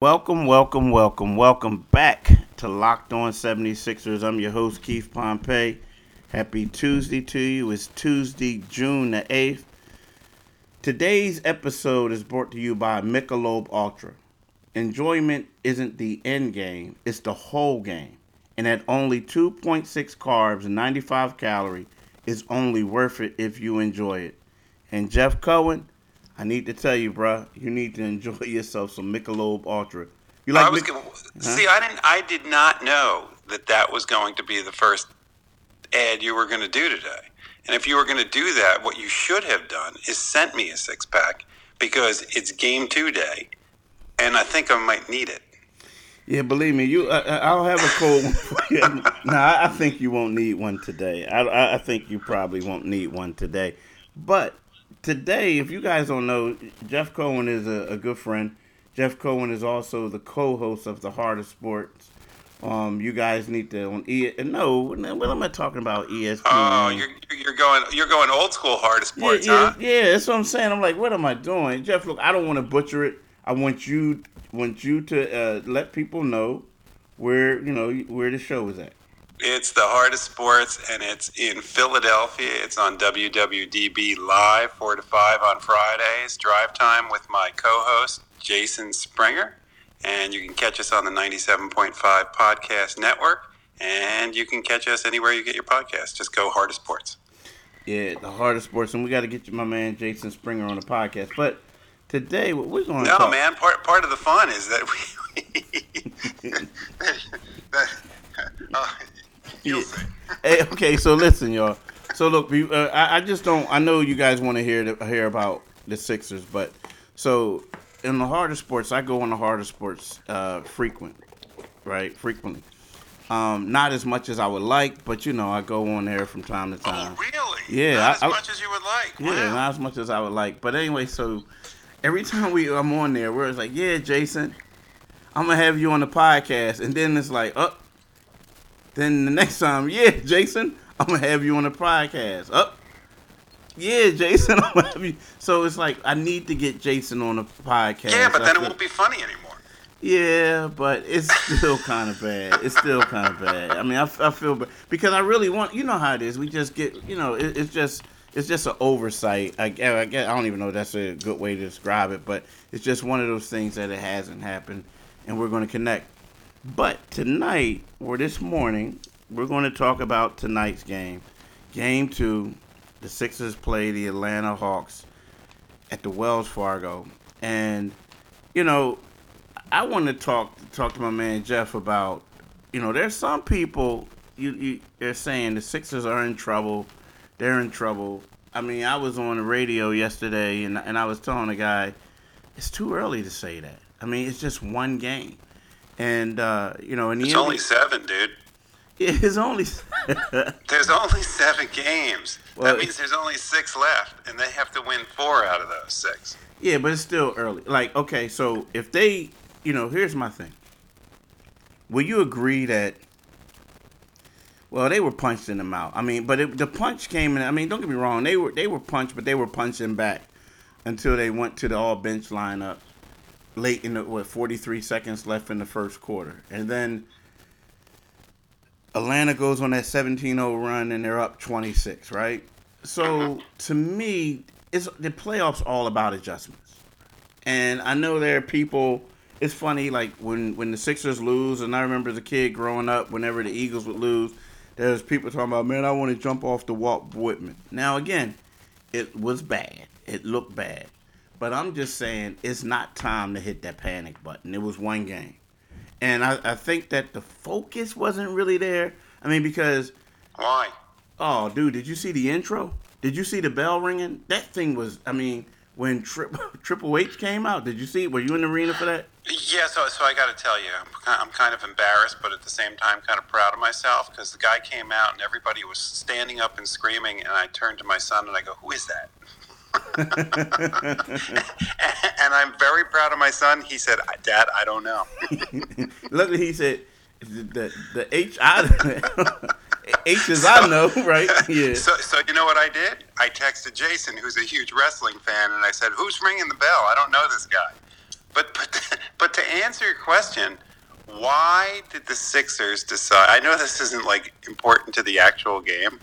Welcome, welcome, welcome, welcome back to Locked On 76ers. I'm your host, Keith Pompey. Happy Tuesday to you. It's Tuesday, June the 8th. Today's episode is brought to you by Michelob Ultra. Enjoyment isn't the end game, it's the whole game. And at only 2.6 carbs and 95 calories, it's only worth it if you enjoy it. And Jeff Cohen, I need to tell you, bruh, you need to enjoy yourself some Michelob Ultra. You like? I was Mich- gonna, huh? see. I didn't. I did not know that that was going to be the first ad you were going to do today. And if you were going to do that, what you should have done is sent me a six pack because it's game two day, and I think I might need it. Yeah, believe me, you. I, will have a cold one. no, I, I think you won't need one today. I, I think you probably won't need one today, but today, if you guys don't know, Jeff Cohen is a, a good friend. Jeff Cohen is also the co-host of the Heart of Sports. Um, you guys need to on E. No, what am I talking about? ESPN. Oh, you're, you're going you're going old school of Sports, yeah, yeah, huh? Yeah, that's what I'm saying. I'm like, what am I doing, Jeff? Look, I don't want to butcher it. I want you want you to uh, let people know where you know where the show is at. It's the heart of sports, and it's in Philadelphia. It's on WWDB Live, 4 to 5 on Fridays. Drive time with my co host, Jason Springer. And you can catch us on the 97.5 Podcast Network. And you can catch us anywhere you get your podcast. Just go Heart of Sports. Yeah, the Heart of Sports. And we got to get you, my man, Jason Springer, on the podcast. But today, what we're going to. No, talk- man. Part, part of the fun is that we. that, uh, yeah. hey, okay, so listen, y'all. So look, we, uh, I, I, just don't. I know you guys want to hear hear about the Sixers, but so in the of sports, I go on the of sports uh, frequent, right? Frequently. Um, not as much as I would like, but you know, I go on there from time to oh, time. Oh, really? Yeah, not I, as much as you would like. Yeah, not as much as I would like. But anyway, so every time we I'm on there, we're like, yeah, Jason, I'm gonna have you on the podcast, and then it's like, oh, then the next time, yeah, Jason, I'm gonna have you on the podcast. Up. Oh, yeah, Jason, I'm gonna have you. So it's like I need to get Jason on the podcast. Yeah, but then it won't be funny anymore. Yeah, but it's still kind of bad. It's still kind of bad. I mean, I, I feel bad because I really want. You know how it is. We just get. You know, it, it's just. It's just an oversight. I, I, I don't even know if that's a good way to describe it, but it's just one of those things that it hasn't happened, and we're going to connect but tonight, or this morning, we're going to talk about tonight's game. Game two, the Sixers play the Atlanta Hawks at the Wells Fargo. And, you know, I want to talk talk to my man Jeff about, you know, there's some people you, you they're saying the Sixers are in trouble. They're in trouble. I mean, I was on the radio yesterday and and I was telling a guy, it's too early to say that. I mean, it's just one game. And uh, you know, in the it's NBA, only seven, dude. It's only. there's only seven games. Well, that means there's only six left, and they have to win four out of those six. Yeah, but it's still early. Like, okay, so if they, you know, here's my thing. Will you agree that? Well, they were punched in the mouth. I mean, but it, the punch came in. I mean, don't get me wrong. They were they were punched, but they were punching back until they went to the all bench lineup late in the what 43 seconds left in the first quarter, and then Atlanta goes on that 17-0 run and they're up 26, right? So to me, it's the playoffs all about adjustments, and I know there are people. It's funny, like when when the Sixers lose, and I remember as a kid growing up, whenever the Eagles would lose, there's people talking about, man, I want to jump off the Walt Whitman. Now again, it was bad. It looked bad. But I'm just saying it's not time to hit that panic button. It was one game. And I, I think that the focus wasn't really there. I mean, because. Why? Oh, dude, did you see the intro? Did you see the bell ringing? That thing was, I mean, when Tri- Triple H came out, did you see it? Were you in the arena for that? Yeah, so, so I got to tell you, I'm, I'm kind of embarrassed, but at the same time, kind of proud of myself because the guy came out and everybody was standing up and screaming. And I turned to my son and I go, Who is that? and I'm very proud of my son. He said, "Dad, I don't know." Look, he said, "The the H I H is I know, right?" Yeah. So, so you know what I did? I texted Jason, who's a huge wrestling fan, and I said, "Who's ringing the bell? I don't know this guy." But but but to answer your question, why did the Sixers decide? I know this isn't like important to the actual game,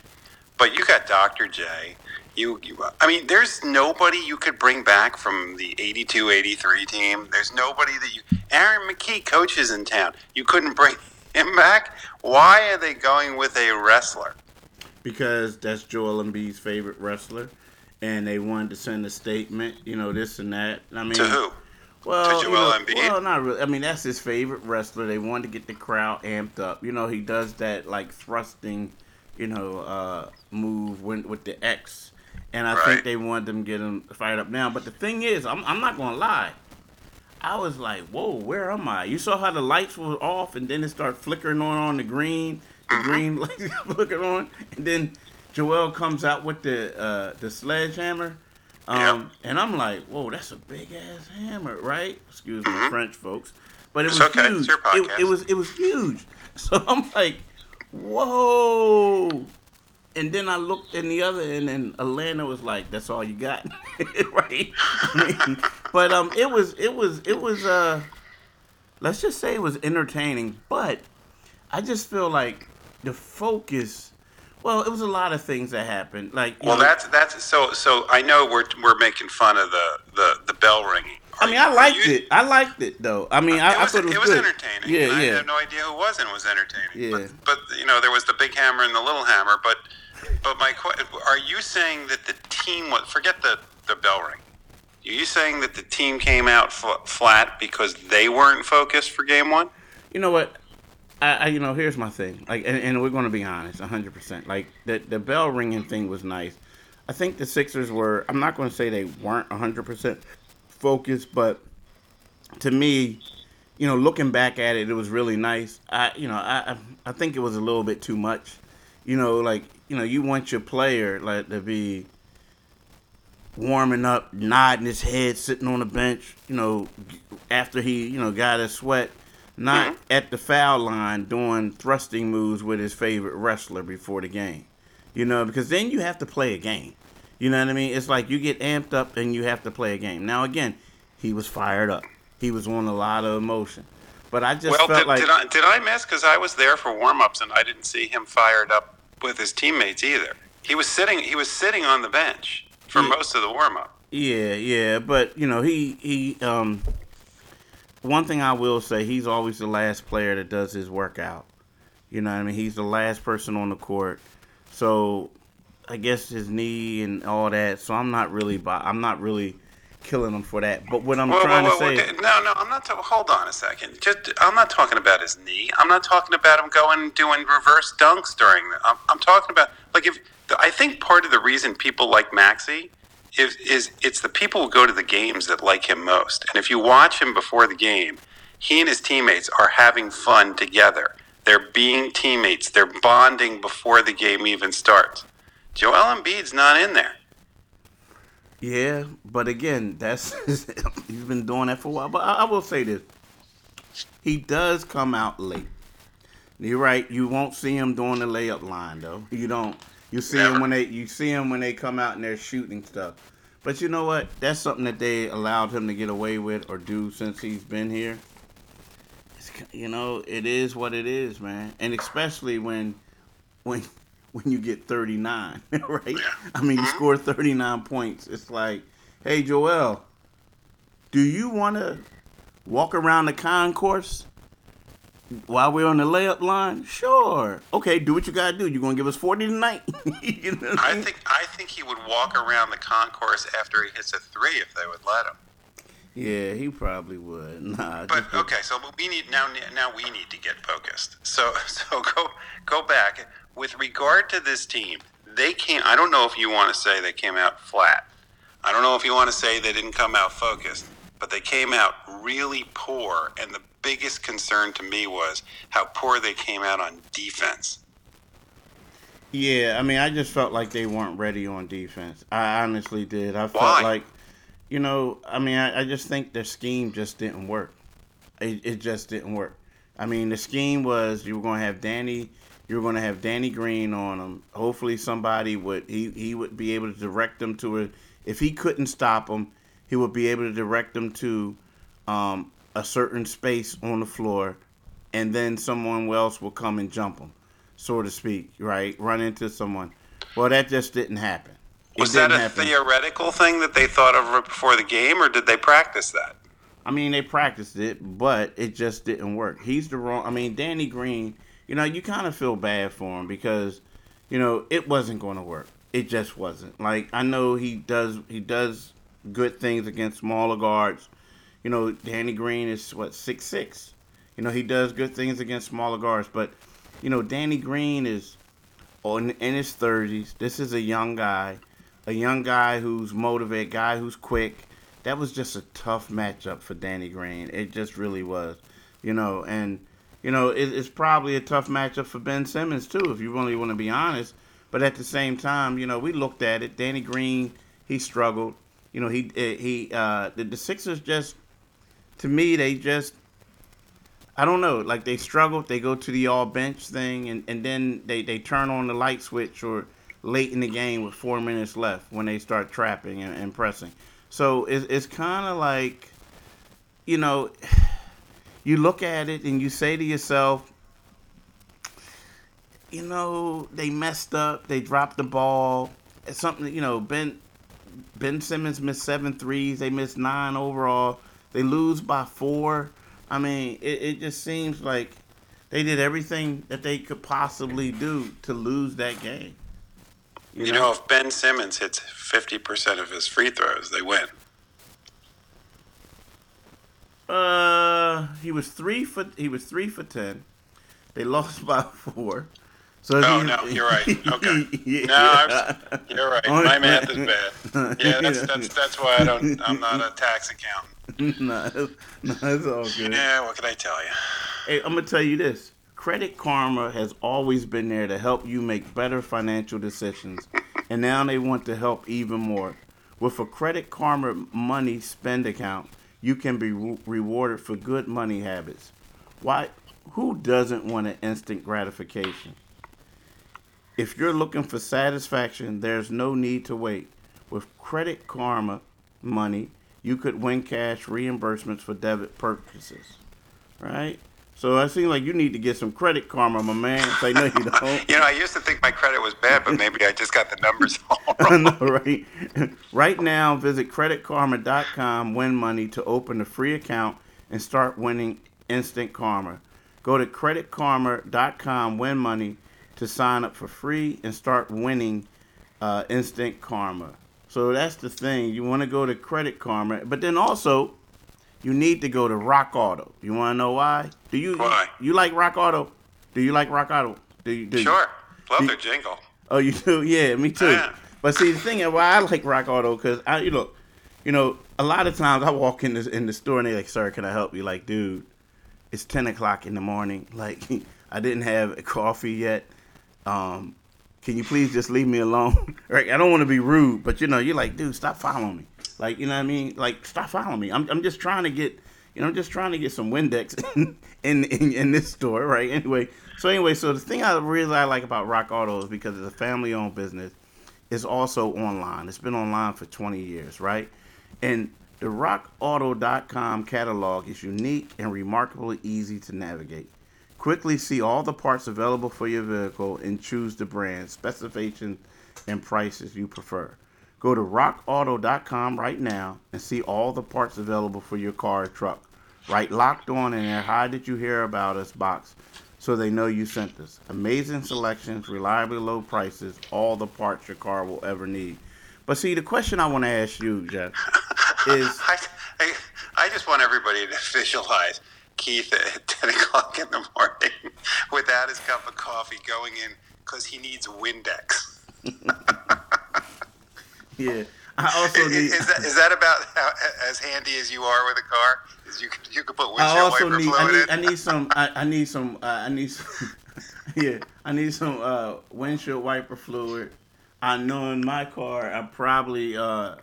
but you got Dr. J. You, you I mean, there's nobody you could bring back from the 82-83 team. There's nobody that you. Aaron McKie coaches in town. You couldn't bring him back. Why are they going with a wrestler? Because that's Joel Embiid's favorite wrestler, and they wanted to send a statement. You know, this and that. I mean, To who? Well, To you know, well, not really. I mean, that's his favorite wrestler. They wanted to get the crowd amped up. You know, he does that like thrusting, you know, uh, move when, with the X, and I Right. think they wanted them to get him fired up now. But the thing is, I'm, I'm not gonna lie. I was like, "Whoa, where am I?" You saw how the lights were off, and then it started flickering on on the green, the Mm-hmm. green lights flickering on, and then Joel comes out with the uh, the sledgehammer. Um, and I'm like, whoa, that's a big ass hammer, right? Excuse me, French folks, but it Mm-hmm. It's was okay, huge. It, it was it was huge. So I'm like, whoa. And then I looked in the other end, and Atlanta was like, "That's all you got, right?" I mean, but um, it was it was it was uh, let's just say it was entertaining. But I just feel like the focus. Well, it was a lot of things that happened. Like, Well, know, that's that's so so. I know we're we're making fun of the the, the bell ringing. I mean, I liked you- it. I liked it though. I mean, I, it I was, thought it was, it was entertaining. Yeah, and I yeah. have no idea who wasn't was entertaining. Yeah. But, but you know, there was the big hammer and the little hammer. But but my que- are you saying that the team was forget the the bell ring? Are you saying that the team came out fl- flat because they weren't focused for game one? You know what? I, I you know, here's my thing. Like, and, and we're going to be honest, 100. percent Like the the bell ringing thing was nice. I think the Sixers were. I'm not going to say they weren't 100 percent focused, but to me, you know, looking back at it, it was really nice. I, you know, I- I think it was a little bit too much. You know, like you know, you want your player like to be warming up, nodding his head, sitting on the bench. You know, after he you know got his sweat, not mm-hmm. at the foul line doing thrusting moves with his favorite wrestler before the game. You know, because then you have to play a game. You know what I mean? It's like you get amped up and you have to play a game. Now again, he was fired up. He was on a lot of emotion. But I just well, felt did, like did I did I miss because I was there for warm ups and I didn't see him fired up with his teammates either. He was sitting he was sitting on the bench for Yeah. most of the warm up. Yeah, yeah, but you know, he he um one thing I will say, he's always the last player that does his workout. You know what I mean? He's the last person on the court. So I guess his knee and all that. So I'm not really I'm not really killing him for that. But what I'm trying to say. No, no, I'm not. Ta- hold on a second. Just, I'm not talking about his knee. I'm not talking about him going doing reverse dunks during. The, I'm, I'm talking about like if I think part of the reason people like Maxey is is it's the people who go to the games that like him most. And if you watch him before the game, he and his teammates are having fun together. They're being teammates. They're bonding before the game even starts. Joel Embiid's not in there. Yeah, but again, that's he's been doing that for a while. But I, I will say this: he does come out late. You're right. You won't see him doing the layup line though. You don't. You see him when they you see him when they come out and they're shooting stuff. But you know what? That's something that they allowed him to get away with or do since he's been here. It's, you know, it is what it is, man. And especially when when when you get 39, right? I mean, you uh-huh. score 39 points. It's like, hey, Joel, do you want to walk around the concourse while we're on the layup line? Sure. Okay, do what you gotta do. You're gonna give us 40 tonight? you know I I mean? think I think he would walk around the concourse after he hits a three if they would let him. Yeah, he probably would. Nah. But okay, so we need now. Now we need to get focused. So so go go back with regard to this team. They came. I don't know if you want to say they came out flat. I don't know if you want to say they didn't come out focused, but they came out really poor. And the biggest concern to me was how poor they came out on defense. Yeah, I mean, I just felt like they weren't ready on defense. I honestly did. I felt Why? like, you know, I mean, I, I just think their scheme just didn't work. It, it just didn't work. I mean, the scheme was you were going to have Danny, you were going to have Danny Green on him. Hopefully, somebody would he he would be able to direct them to it. If he couldn't stop him, he would be able to direct them to um, a certain space on the floor, and then someone else will come and jump them, so to speak, right? Run into someone. Well, that just didn't happen. It Was that a happen. theoretical thing that they thought of before the game, or did they practice that? I mean, they practiced it, but it just didn't work. He's the wrong. I mean, Danny Green. You know, you kind of feel bad for him because, you know, it wasn't going to work. It just wasn't. Like I know he does. He does good things against smaller guards. You know, Danny Green is what six six. You know, he does good things against smaller guards, but you know, Danny Green is on in his thirties. This is a young guy, a young guy who's motivated, guy who's quick. That was just a tough matchup for Danny Green. It just really was, you know, and you know it, it's probably a tough matchup for Ben Simmons too, if you really want to be honest. But at the same time, you know, we looked at it. Danny Green, he struggled. You know, he he uh, the, the Sixers just, to me, they just I don't know. Like they struggled. They go to the all bench thing, and, and then they, they turn on the light switch or late in the game with four minutes left when they start trapping and, and pressing. So it's, it's kind of like, you know, you look at it and you say to yourself, you know, they messed up. They dropped the ball. It's something, you know, Ben Ben Simmons missed seven threes. They missed nine overall. They lose by four. I mean, it, it just seems like they did everything that they could possibly do to lose that game. You, know? if Ben Simmons hits 50% of his free throws, they win. Uh, he was three for he was three for ten. They lost by four. So Oh, he- no, you're right. Okay. yeah. No, I'm, you're right. Only- My math is bad. Yeah, that's, that's, that's why I don't, I'm not a tax accountant. nah, it's, nah, all good. Yeah, what can I tell you? Hey, I'm gonna tell you this. Credit Karma has always been there to help you make better financial decisions, and now they want to help even more. With a Credit Karma money spend account, you can be re- rewarded for good money habits. Why? Who doesn't want an instant gratification? If you're looking for satisfaction, there's no need to wait. With Credit Karma money, you could win cash reimbursements for debit purchases. Right? So I seem like you need to get some Credit Karma, my man. Say no, you don't. You know, I used to think my credit was bad, but maybe I just got the numbers all wrong. know, right? right now, visit creditkarma.com, win money to open a free account and start winning instant karma. Go to creditkarma.com, win money to sign up for free and start winning uh, instant karma. So that's the thing. You want to go to Credit Karma, but then also you need to go to Rock Auto. You want to know why? Do you Why? you like Rock Auto? Do you like Rock Auto? Do you? Do you? Sure. Love You- their jingle. Oh, you do? Yeah, me too. Yeah. But see, the thing is, why I like Rock Auto, because I, you look, you know, a lot of times I walk in the in the store and they like, "Sir, can I help you?" Like, dude, it's ten o'clock in the morning. Like, I didn't have a coffee yet. Um, can you please just leave me alone? right? I don't want to be rude, but you know, you're like, dude, stop following me. Like, you know what I mean? Like, stop following me. I'm I'm just trying to get. You know, I'm just trying to get some Windex in, in, in, in this store, right? Anyway, so anyway, so the thing I really I like about Rock Auto is because it's a family-owned business. It's also online. It's been online for 20 years, right? And the RockAuto.com catalog is unique and remarkably easy to navigate. Quickly see all the parts available for your vehicle and choose the brand, specifications, and prices you prefer. Go to rockauto.com right now and see all the parts available for your car or truck. Write locked on in their How Did You Hear About Us box so they know you sent us. Amazing selections, reliably low prices, all the parts your car will ever need. But see, the question I want to ask you, Jeff, is I, I, I just want everybody to visualize Keith at 10 o'clock in the morning without his cup of coffee going in because he needs Windex. Yeah. I also Is, need. is that, is that about how, as handy as you are with a car? Is you you could put I windshield also wiper need. I need. in? I need some. I, I need some. Uh, I need. Some, yeah. I need some uh, windshield wiper fluid. I know in my car, I probably. Uh,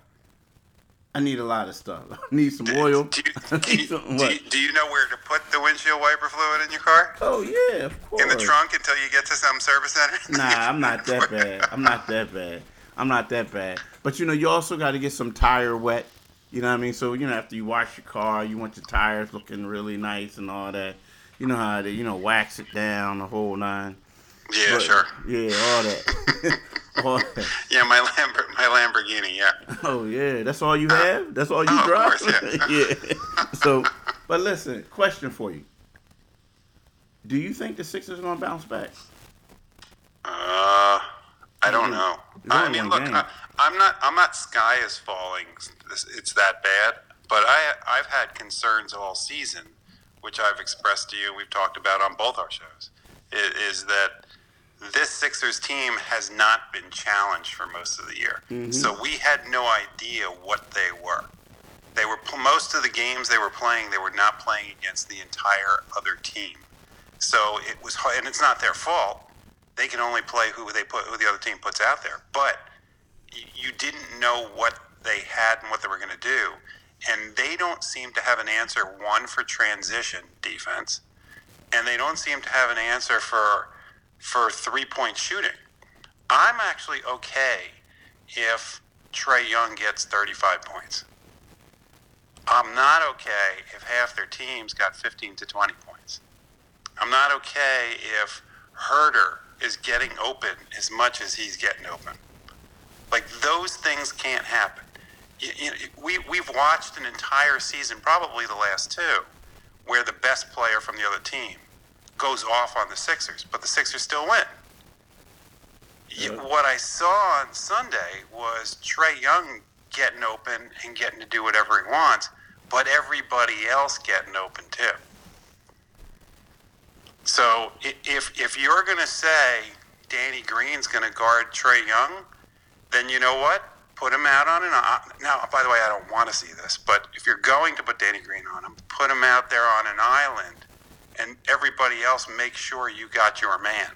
I need a lot of stuff. I need some oil. Do you, do, you, some- do, you, do you know where to put the windshield wiper fluid in your car? Oh yeah, of course. In the trunk until you get to some service center? Nah, I'm not that bad. I'm not that bad. I'm not that bad. But you know, you also got to get some tire wet. You know what I mean? So you know, after you wash your car, you want your tires looking really nice and all that. You know how they, you know, wax it down the whole nine. Yeah, But- sure. Yeah, all that. all that. Yeah, my Lambert, my Lamborghini. Yeah. Oh yeah, that's all you have. That's all you Oh, of drive. course, yeah. yeah. So, but listen, question for you: Do you think the Sixers are gonna bounce back? Uh, I don't know. I mean, look, game. I, I'm not. I'm not. Sky is falling. It's, it's that bad. But I, I've had concerns all season, which I've expressed to you. We've talked about on both our shows. Is that this Sixers team has not been challenged for most of the year. So we had no idea what they were. They were most of the games they were playing. They were not playing against the entire other team. So it was, hard- and it's not their fault. They can only play who they put, who the other team puts out there. But you didn't know what they had and what they were going to do, and they don't seem to have an answer. One for transition defense, and they don't seem to have an answer for for three point shooting. I'm actually okay if Trae Young gets 35 points. I'm not okay if half their teams got 15 to 20 points. I'm not okay if Huerter is getting open as much as he's getting open. Like those things can't happen. You, you, we we've watched an entire season, probably the last two, where the best player from the other team goes off on the Sixers, but the Sixers still win. Yeah. What I saw on Sunday was Trae Young getting open and getting to do whatever he wants, but everybody else getting open too. So if if you're going to say Danny Green's going to guard Trae Young, then you know what? Put him out on an i- now. By the way, I don't want to see this, but if you're going to put Danny Green on him, put him out there on an island, and everybody else make sure you got your man.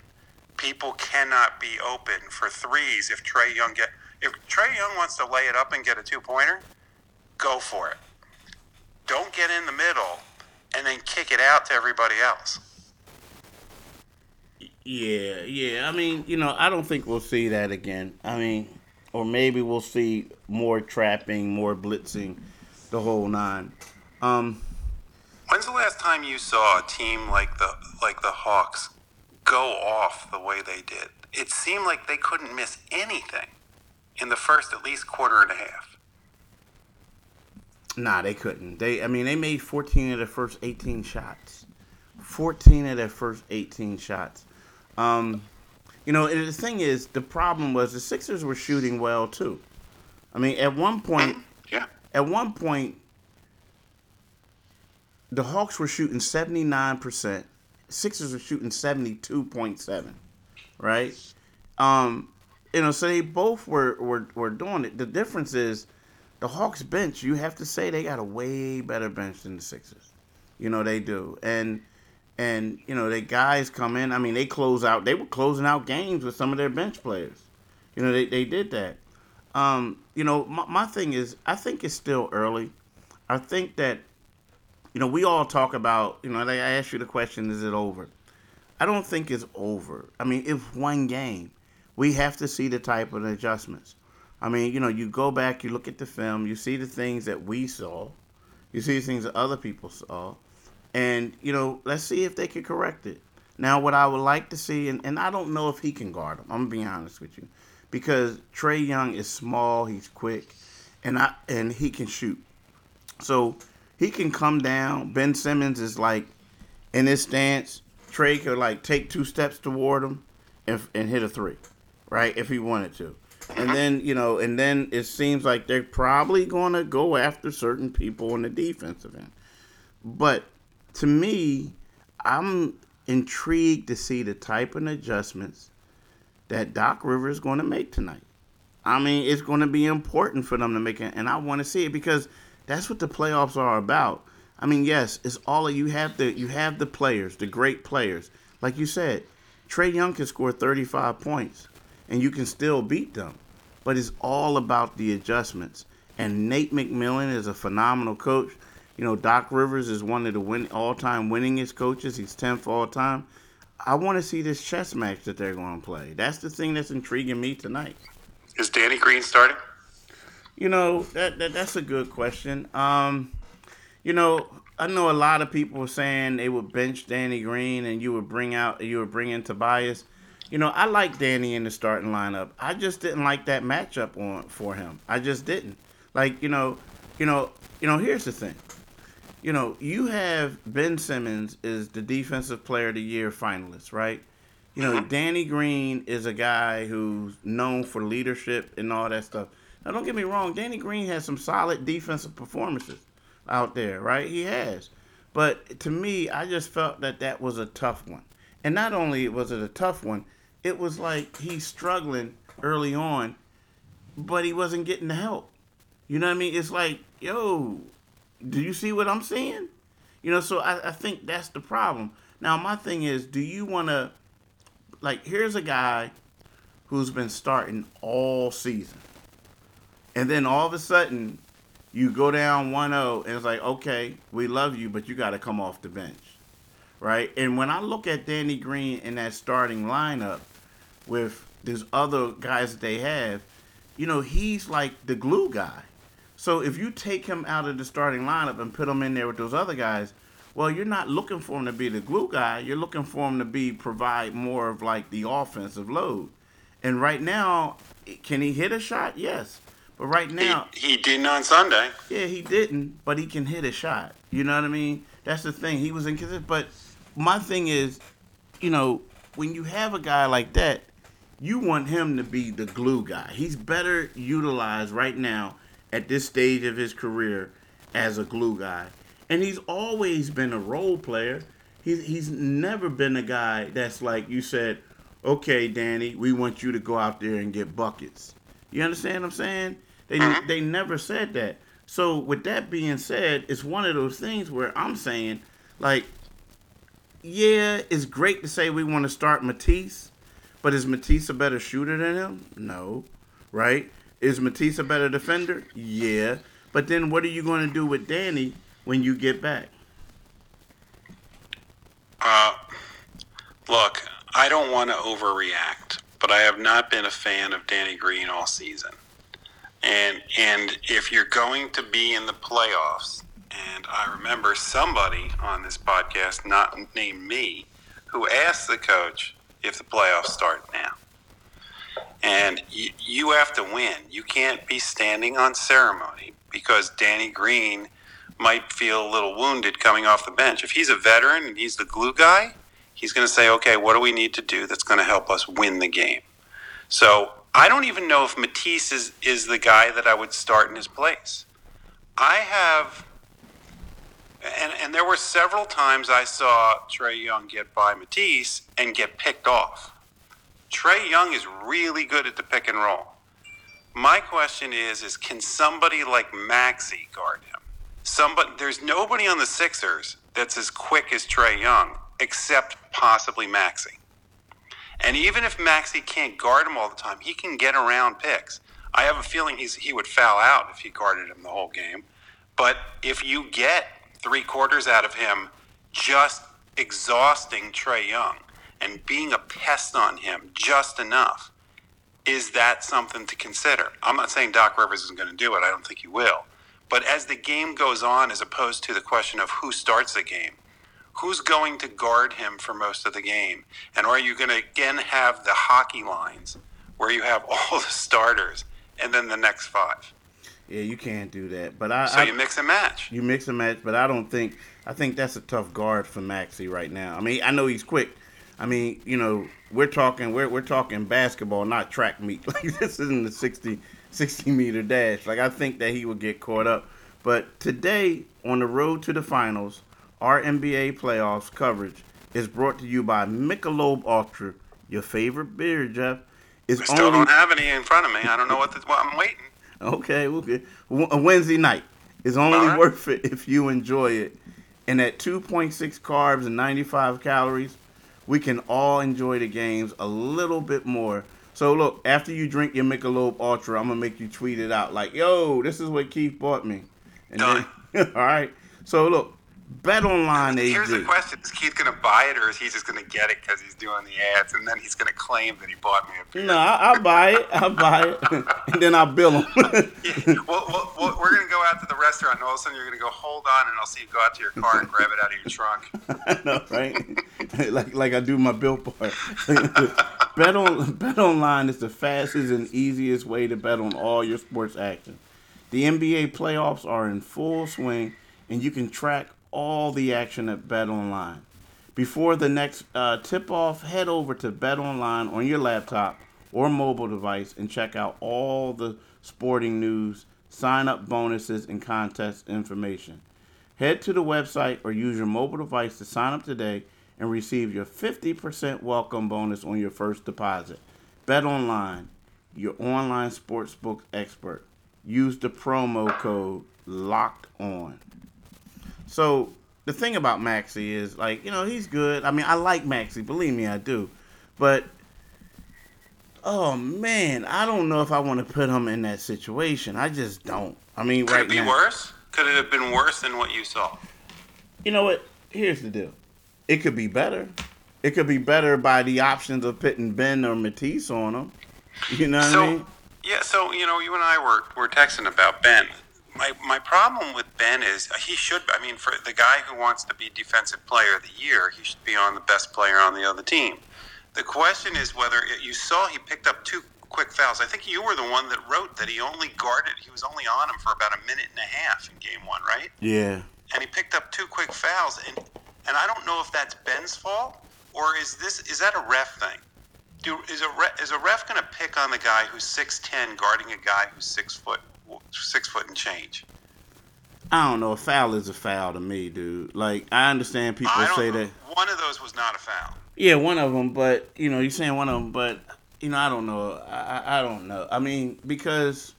People cannot be open for threes if Trae Young get if Trae Young wants to lay it up and get a two pointer, go for it. Don't get in the middle and then kick it out to everybody else. Yeah, yeah. I mean, you know, I don't think we'll see that again. I mean, or maybe we'll see more trapping, more blitzing, the whole nine. Um, When's the last time you saw a team like the like the Hawks go off the way they did? It seemed like they couldn't miss anything in the first at least quarter and a half. nah, they couldn't. They, I mean, they made 14 of their first 18 shots. 14 of their first 18 shots. Um, you know, and the thing is, the problem was the Sixers were shooting well too. I mean, at one point, Yeah. at one point, the Hawks were shooting 79%. Sixers were shooting 72.7, right? Um, you know, so they both were, were, were doing it. The difference is the Hawks bench, you have to say they got a way better bench than the Sixers. You know, they do. And and you know, the guys come in, I mean, they close out they were closing out games with some of their bench players. You know, they, they did that. Um, you know, my, my thing is I think it's still early. I think that you know, we all talk about, you know, they I ask you the question, is it over? I don't think it's over. I mean, if one game, we have to see the type of adjustments. I mean, you know, you go back, you look at the film, you see the things that we saw, you see the things that other people saw, and you know, let's see if they can correct it. Now, what I would like to see, and, and I don't know if he can guard him. I'm gonna be honest with you, because Trae Young is small, he's quick, and I and he can shoot. So he can come down. Ben Simmons is like in his stance. Trae could like take two steps toward him and, and hit a three, right? If he wanted to. And then, you know, and then it seems like they're probably going to go after certain people on the defensive end. But to me, I'm intrigued to see the type of adjustments that Doc Rivers is going to make tonight. I mean, it's going to be important for them to make it, and I want to see it because that's what the playoffs are about. I mean, yes, it's all you have the you have the players, the great players. Like you said, Trae Young can score 35 points, and you can still beat them. But it's all about the adjustments. And Nate McMillan is a phenomenal coach. You know, Doc Rivers is one of the win all-time winningest coaches. He's 10th all time. I want to see this chess match that they're going to play. That's the thing that's intriguing me tonight. Is Danny Green starting? You know that, that that's a good question. Um, you know, I know a lot of people were saying they would bench Danny Green and you would bring out you would bring in Tobias. You know, I like Danny in the starting lineup. I just didn't like that matchup on for him. I just didn't. Like, you know, you know, you know, here's the thing. You know, you have Ben Simmons is the defensive player of the year finalist, right? You know, mm-hmm. Danny Green is a guy who's known for leadership and all that stuff. Now, don't get me wrong. Danny Green has some solid defensive performances out there, right? He has. But to me, I just felt that that was a tough one. And not only was it a tough one, it was like he's struggling early on, but he wasn't getting the help. You know what I mean? It's like, yo, do you see what I'm saying? You know, so I, I think that's the problem. Now, my thing is, do you want to, like, here's a guy who's been starting all season and then all of a sudden, you go down 1 0, and it's like, okay, we love you, but you got to come off the bench. Right? And when I look at Danny Green in that starting lineup with these other guys that they have, you know, he's like the glue guy. So if you take him out of the starting lineup and put him in there with those other guys, well, you're not looking for him to be the glue guy. You're looking for him to be provide more of like the offensive load. And right now, can he hit a shot? Yes. But right now, he, he didn't on Sunday. Yeah, he didn't, but he can hit a shot. You know what I mean? That's the thing. He was inconsistent. But my thing is, you know, when you have a guy like that, you want him to be the glue guy. He's better utilized right now at this stage of his career as a glue guy. And he's always been a role player. He's, he's never been a guy that's like you said, okay, Danny, we want you to go out there and get buckets. You understand what I'm saying? They mm-hmm. they never said that. So with that being said, it's one of those things where I'm saying, like, yeah, it's great to say we want to start Matisse, but is Matisse a better shooter than him? No, right? Is Matisse a better defender? Yeah, but then what are you going to do with Danny when you get back? Uh, look, I don't want to overreact, but I have not been a fan of Danny Green all season. And and if you're going to be in the playoffs, and I remember somebody on this podcast, not named me, who asked the coach if the playoffs start now. And you, you have to win. You can't be standing on ceremony because Danny Green might feel a little wounded coming off the bench. If he's a veteran and he's the glue guy, he's going to say, okay, what do we need to do that's going to help us win the game? So I don't even know if Matisse is, is the guy that I would start in his place. I have, and, and there were several times I saw Trae Young get by Matisse and get picked off. Trae Young is really good at the pick and roll. My question is, is can somebody like Maxey guard him? Somebody, there's nobody on the Sixers that's as quick as Trae Young, except possibly Maxey. And even if Maxey can't guard him all the time, he can get around picks. I have a feeling he's, he would foul out if he guarded him the whole game. But if you get three quarters out of him just exhausting Trae Young and being a pest on him just enough, is that something to consider? I'm not saying Doc Rivers is going to do it. I don't think he will. But as the game goes on, as opposed to the question of who starts the game, who's going to guard him for most of the game? And are you going to again have the hockey lines where you have all the starters and then the next five? Yeah, you can't do that. But I so I, you mix and match. You mix and match, but I don't think I think that's a tough guard for Maxey right now. I mean, I know he's quick. I mean, you know, we're talking we're we're talking basketball, not track meet. Like this isn't the 60, 60 meter dash. Like I think that he would get caught up. But today on the road to the finals, our NBA playoffs coverage is brought to you by Michelob Ultra, your favorite beer, Jeff. It's I still only... don't have any in front of me. I don't know what, the, what I'm waiting. Okay, okay. A Wednesday night is only right. worth it if you enjoy it. And at 2.6 carbs and 95 calories, we can all enjoy the games a little bit more. So look, after you drink your Michelob Ultra, I'm gonna make you tweet it out like, "Yo, this is what Keith bought me." And then, all right. So look, Bet online, Here's the question: Is Keith going to buy it, or is he just going to get it because he's doing the ads, and then he's going to claim that he bought me a beer? No, I, I'll buy it. I'll buy it, and then I'll bill him. Yeah, well, well, well, we're going to go out to the restaurant, and all of a sudden you're going to go, hold on, and I'll see you go out to your car and grab it out of your trunk. I know, right? like like I do my bill part. bet on Bet Online is the fastest and easiest way to bet on all your sports action. The NBA playoffs are in full swing, and you can track all the action at Bet Online. Before the next uh, tip off, head over to Bet Online on your laptop or mobile device and check out all the sporting news, sign up bonuses, and contest information. Head to the website or use your mobile device to sign up today and receive your 50% welcome bonus on your first deposit. Bet online, your online sportsbook expert. Use the promo code locked on. So the thing about Maxey is like, you know, he's good. I mean, I like Maxey, believe me, I do. But oh man, I don't know if I want to put him in that situation. I just don't. I mean, Could right it be now, worse? Could it have been worse than what you saw? you know what? Here's the deal. It could be better. It could be better by the options of putting Ben or Matisse on him. You know what so, I mean? yeah, so you know, you and I were were texting about Ben. My my problem with Ben is uh, he should. I mean, for the guy who wants to be defensive player of the year, he should be on the best player on the other team. The question is whether you saw he picked up two quick fouls. I think you were the one that wrote that he only guarded. He was only on him for about a minute and a half in game one, right? Yeah. and he picked up two quick fouls and and I don't know if that's Ben's fault or is this is that a ref thing? Do is a ref, is a ref going to pick on the guy who's six ten guarding a guy who's six foot six foot and change? I don't know. A foul is a foul to me, dude. Like I understand people I say know. that. One of those was not a foul. Yeah, one of them, but you know, you're saying one of them, but you know, I don't know. I, I don't know. I mean, because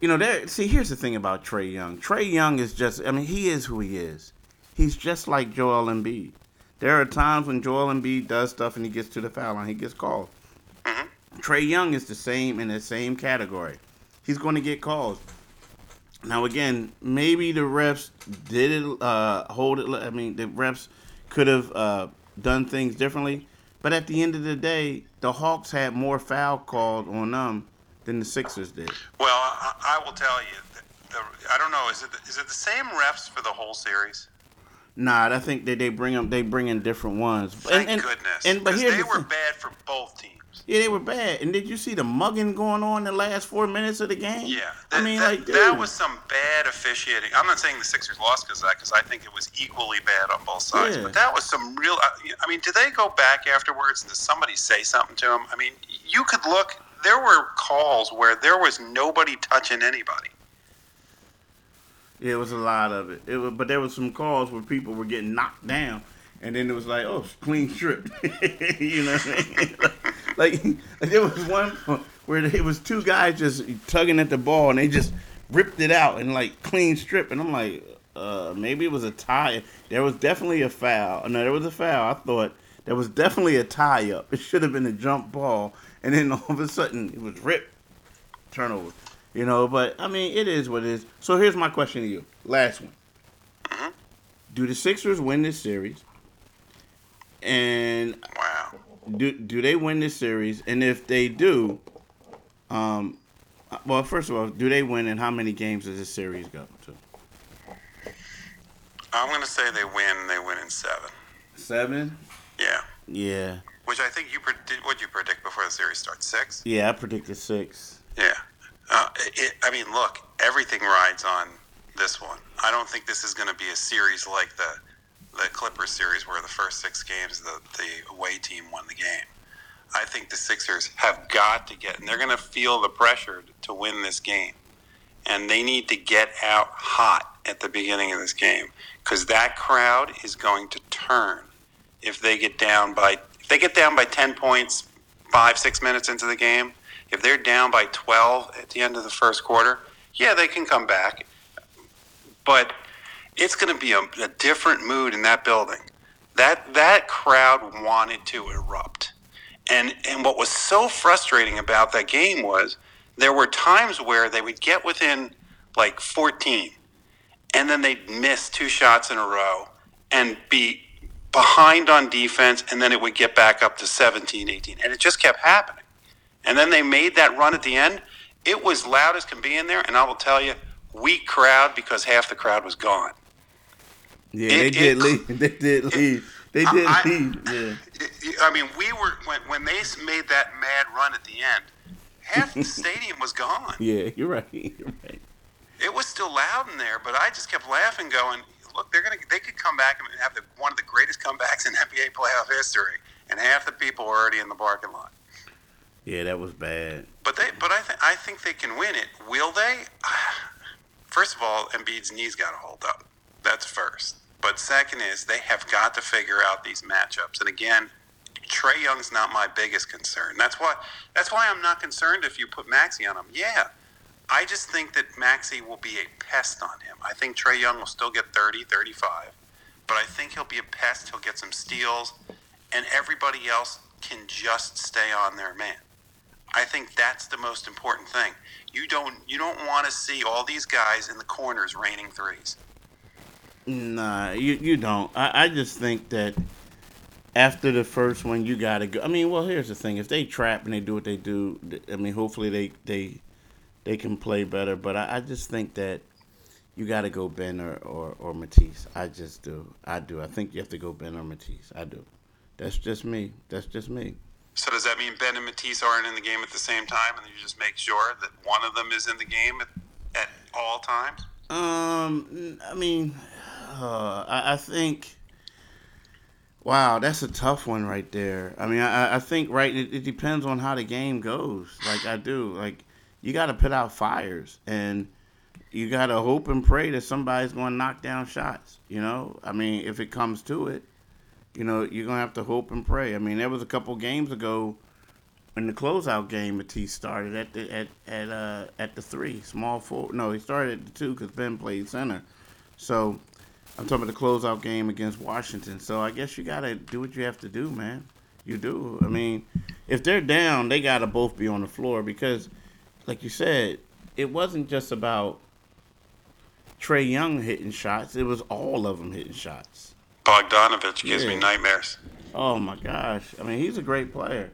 you know, there. See, here's the thing about Trae Young. Trae Young is just. I mean, he is who he is. He's just like Joel Embiid. There are times when Joel Embiid does stuff and he gets to the foul line, he gets called. Mhm. Trae Young is the same in the same category. He's going to get calls. Now again, maybe the refs did it, uh, hold it. I mean, the refs could have uh, done things differently, but at the end of the day, the Hawks had more foul called on them than the Sixers did. Well, I, I will tell you. that The, I don't know. Is it is it the same refs for the whole series? Nah, I think that they bring them. They bring in different ones. Thank and, and, goodness. And but they the were bad for both teams. Yeah, they were bad. And did you see the mugging going on in the last four minutes of the game? Yeah, I that, mean, that, like, dude. that was some bad officiating. I'm not saying the Sixers lost because of that, because I think it was equally bad on both sides. Yeah. But that was some real. I- I mean, did they go back afterwards? And does somebody say something to them? I mean, you could look. There were calls where there was nobody touching anybody. Yeah, it was a lot of it. It was, but there was some calls where people were getting knocked down, and then it was like, oh, clean strip. you know what I mean? like, like, there was one where it was two guys just tugging at the ball, and they just ripped it out and like clean strip, and I'm like, uh, maybe it was a tie. There was definitely a foul. No, there was a foul. I thought there was definitely a tie up. It should have been a jump ball, and then all of a sudden it was ripped turnover. You know, but I mean, it is what it is. So here's my question to you. Last one. Mhm. Do the Sixers win this series? And Wow. do do they win this series? And if they do, um, well, first of all, do they win? And how many games does this series go to? I'm going to say they win. They win in seven. Seven. Yeah. Yeah, Which I think you predict. What you predict before the series starts? Six. yeah. I predicted six. Yeah. Uh, it, I mean, look, everything rides on this one. I don't think this is going to be a series like the the Clippers series where the first six games the the away team won the game. I think the Sixers have got to get, and they're going to feel the pressure to win this game, and they need to get out hot at the beginning of this game because that crowd is going to turn if they get down by if they get down by ten points five six minutes into the game. If they're down by twelve at the end of the first quarter, yeah, they can come back, but it's going to be a, a different mood in that building. That that crowd wanted to erupt, and and what was so frustrating about that game was there were times where they would get within like 14 and then they'd miss two shots in a row and be behind on defense, and then it would get back up to 17, 18. And it just kept happening. And then they made that run at the end. It was loud as can be in there, and I will tell you, weak crowd because half the crowd was gone. Yeah, it, they did leave. They did leave. They did I, leave. Yeah. I mean, we were when when they made that mad run at the end. Half the stadium was gone. Yeah, you're right. You're right. It was still loud in there, but I just kept laughing, going, "Look, they're gonna they could come back and have the, one of the greatest comebacks in NBA playoff history." And half the people were already in the parking lot. Yeah, that was bad. But they, but I think I think they can win it. Will they? First of all, Embiid's knees got to hold up. That's first. But second is they have got to figure out these matchups. And again, Trae Young's not my biggest concern. That's why that's why I'm not concerned if you put Maxey on him. Yeah. I just think that Maxey will be a pest on him. I think Trae Young will still get 30, 35, but I think he'll be a pest. He'll get some steals, and everybody else can just stay on their man. I think that's the most important thing. You don't you don't want to see all these guys in the corners raining threes. Nah, you you don't. I, I just think that after the first one, you gotta go. I mean, well, here's the thing: if they trap and they do what they do, I mean, hopefully they they they can play better. But I, I just think that you got to go Ben or, or or Matisse. I just do. I do. I think you have to go Ben or Matisse. I do. That's just me. That's just me. So does that mean Ben and Matisse aren't in the game at the same time, and you just make sure that one of them is in the game at, at all times? Um, I mean, uh, I, I, think. Wow, that's a tough one right there. I mean, I, I think right. It, it depends on how the game goes. Like I do. Like you got to put out fires, and you got to hope and pray that somebody's going to knock down shots. You know, I mean, if it comes to it, you know, you're gonna have to hope and pray. I mean, there was a couple games ago in the closeout game, Matisse started at the at at uh, at the three, small four. No, he started at the two because Ben played center. So I'm talking about the closeout game against Washington. So I guess you gotta do what you have to do, man. You do. I mean, if they're down, they gotta both be on the floor because, like you said, it wasn't just about Trae Young hitting shots. It was all of them hitting shots. Bogdanovich gives yeah. me nightmares. Oh my gosh! I mean, he's a great player,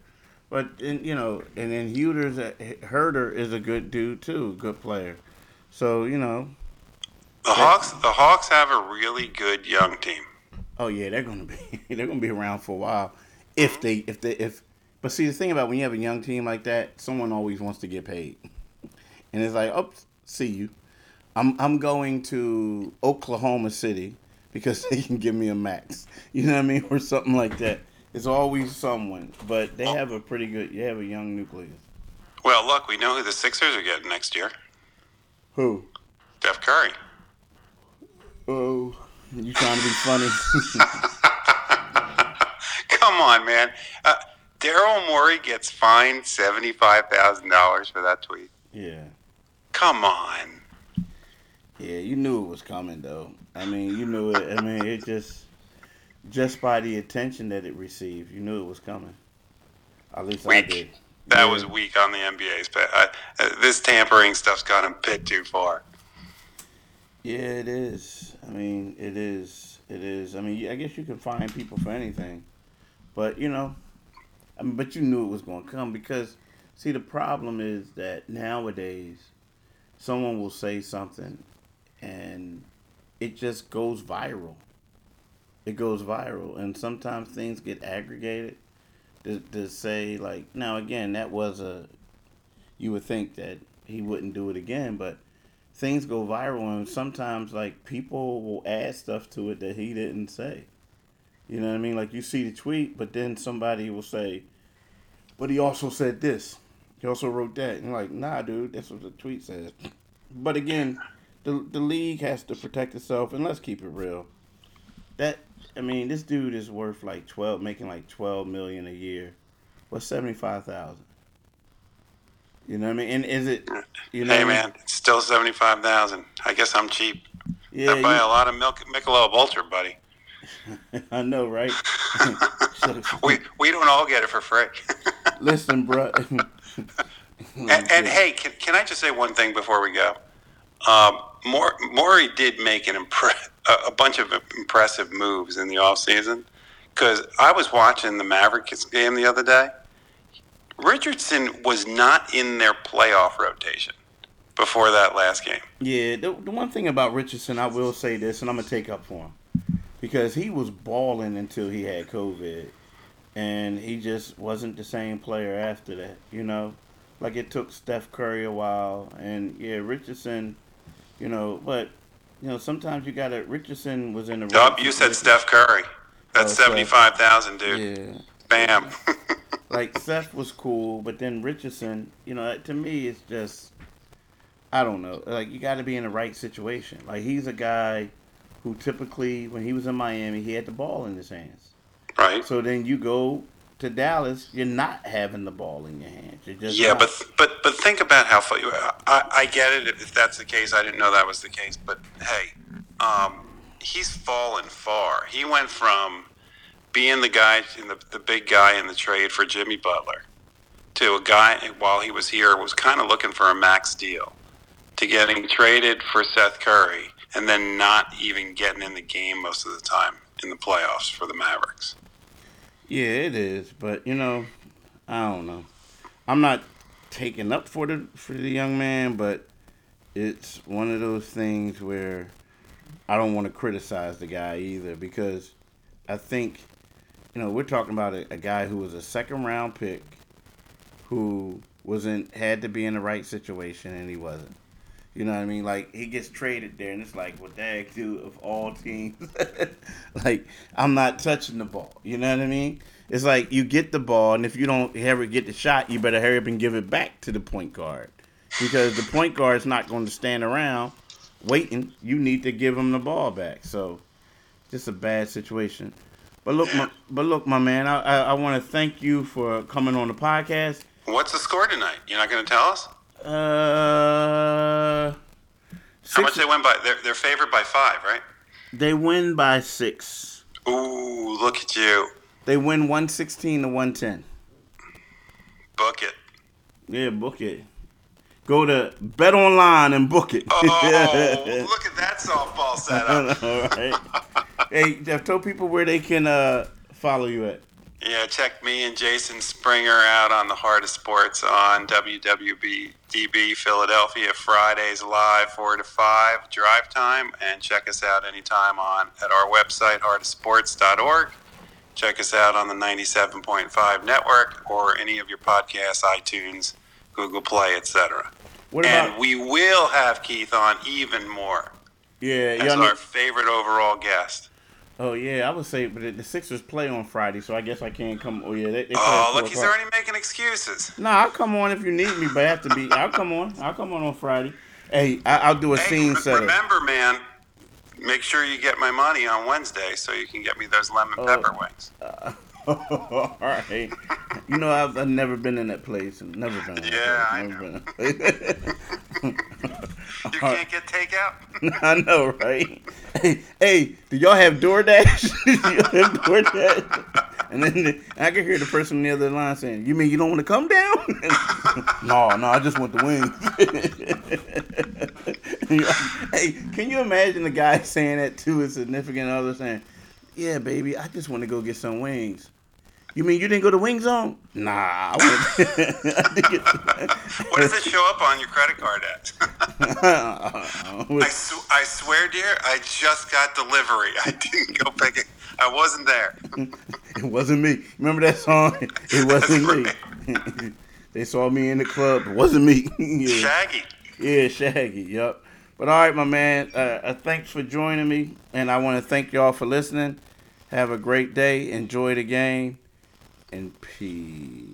but and, you know, and then Huerter's a, Huerter is a good dude too, good player. So you know, the Hawks. The Hawks have a really good young team. Oh yeah, they're gonna be they're gonna be around for a while if they if they if. But see, the thing about when you have a young team like that, someone always wants to get paid, and it's like, oh, see you. I'm I'm going to Oklahoma City because they can give me a max. You know what I mean, or something like that. It's always someone, but they have a pretty good. You have a young nucleus. Well, look, we know who the Sixers are getting next year. Who? Steph Curry. Oh, you trying to be funny? Come on, man. Uh, Daryl Morey gets fined seventy-five thousand dollars for that tweet. Yeah. Come on. Yeah, you knew it was coming, though. I mean, you knew it. I mean, it just just by the attention that it received, you knew it was coming. At least weak. I did. That yeah. was weak on the NBA's. But I, uh, this tampering stuff's gone a bit too far. Yeah, it is. I mean, it is. It is. I mean, I guess you can find people for anything, but you know, I mean, but you knew it was going to come because, see, the problem is that nowadays, someone will say something, and it just goes viral. It goes viral, and sometimes things get aggregated to, to say like now again that was a you would think that he wouldn't do it again, but things go viral, and sometimes like people will add stuff to it that he didn't say. You know what I mean? Like you see the tweet, but then somebody will say, "But he also said this. He also wrote that." And like, nah, dude, that's what the tweet says. But again, the the league has to protect itself, and let's keep it real. That I mean, this dude is worth like twelve, making like twelve million a year. What's seventy five thousand? You know what I mean? And is it? You know hey man, it's still seventy five thousand. I guess I'm cheap. Yeah, I buy you, a lot of milk, Michelob Ultra, buddy. I know, right? we we don't all get it for free. Listen, bro. and, and hey, can, can I just say one thing before we go? Um, Morey did make an impre- a bunch of impressive moves in the offseason because I was watching the Mavericks game the other day. Richardson was not in their playoff rotation before that last game. Yeah, the, the one thing about Richardson, I will say this, and I'm gonna take up for him because he was balling until he had COVID, and he just wasn't the same player after that. You know, like it took Steph Curry a while, and yeah, Richardson, you know, but you know sometimes you got to. Richardson was in the. Right you said Steph Curry. That's oh, seventy five thousand, dude. Yeah. Bam. like Seth was cool, but then Richardson, you know, to me, it's just I don't know. Like you got to be in the right situation. Like he's a guy who typically, when he was in Miami, he had the ball in his hands. Right. So then you go to Dallas, you're not having the ball in your hands. yeah, not. but but but think about how far. I, I get it if that's the case. I didn't know that was the case, but hey, um, he's fallen far. He went from being the guy, the, the big guy in the trade for Jimmy Butler, to a guy while he was here was kind of looking for a max deal, to getting traded for Seth Curry, and then not even getting in the game most of the time in the playoffs for the Mavericks. Yeah, it is, but you know, I don't know. I'm not taking up for the for the young man, but it's one of those things where I don't want to criticize the guy either because I think you know, we're talking about a, a guy who was a second round pick who wasn't had to be in the right situation and he wasn't. You know what I mean? Like he gets traded there, and it's like, what the heck, dude? Of all teams, like I'm not touching the ball. You know what I mean? It's like you get the ball, and if you don't ever get the shot, you better hurry up and give it back to the point guard because the point guard is not going to stand around waiting. You need to give him the ball back. So, just a bad situation. But look, my, but look, my man, I, I, I want to thank you for coming on the podcast. What's the score tonight? You're not going to tell us? Uh, how much they win by? They're they're favored by five, right? They win by six. Ooh, look at you! They win one sixteen to one ten. Book it. Yeah, book it. Go to Bet Online and book it. Oh, look at that softball setup! All right hey, Jeff, tell people where they can uh, follow you at. Yeah, check me and Jason Springer out on the Heart of Sports on WWDB Philadelphia Fridays live four to five drive time, and check us out anytime on at our website heartofsports.org. Check us out on the 97.5 network or any of your podcasts, iTunes, Google Play, etc. About- And we will have Keith on even more. Yeah, as our favorite overall guest. Oh yeah, I would say, but the Sixers play on Friday, so I guess I can't come. Oh yeah, they, they oh look, he's already making excuses. Nah, I'll come on if you need me, but I have to be. I'll come on. I'll come on on Friday. Hey, I, will do a hey, scene re- setup. Remember, man, make sure you get my money on Wednesday so you can get me those lemon uh, pepper wings. Uh, all right. you know, I've, I've, never been in that place. Never been. In yeah, I never know. you can't get takeout. I know, right? Hey, hey, do y'all have DoorDash? do y'all have DoorDash? And then the, I can hear the person on the other line saying, "You mean you don't want to come down?" no, no, I just want the wings. hey, can you imagine the guy saying that to his significant other, saying, "Yeah, baby, I just want to go get some wings." You mean you didn't go to Wing Zone? Nah. what does it show up on your credit card at? I, sw- I swear, dear, I just got delivery. I didn't go pick it. I wasn't there. it wasn't me. Remember that song? It wasn't me. they saw me in the club. It wasn't me. yeah. Shaggy. Yeah, Shaggy. Yep. But all right, my man. Uh, uh, thanks for joining me, and I want to thank y'all for listening. Have a great day. Enjoy the game and peace.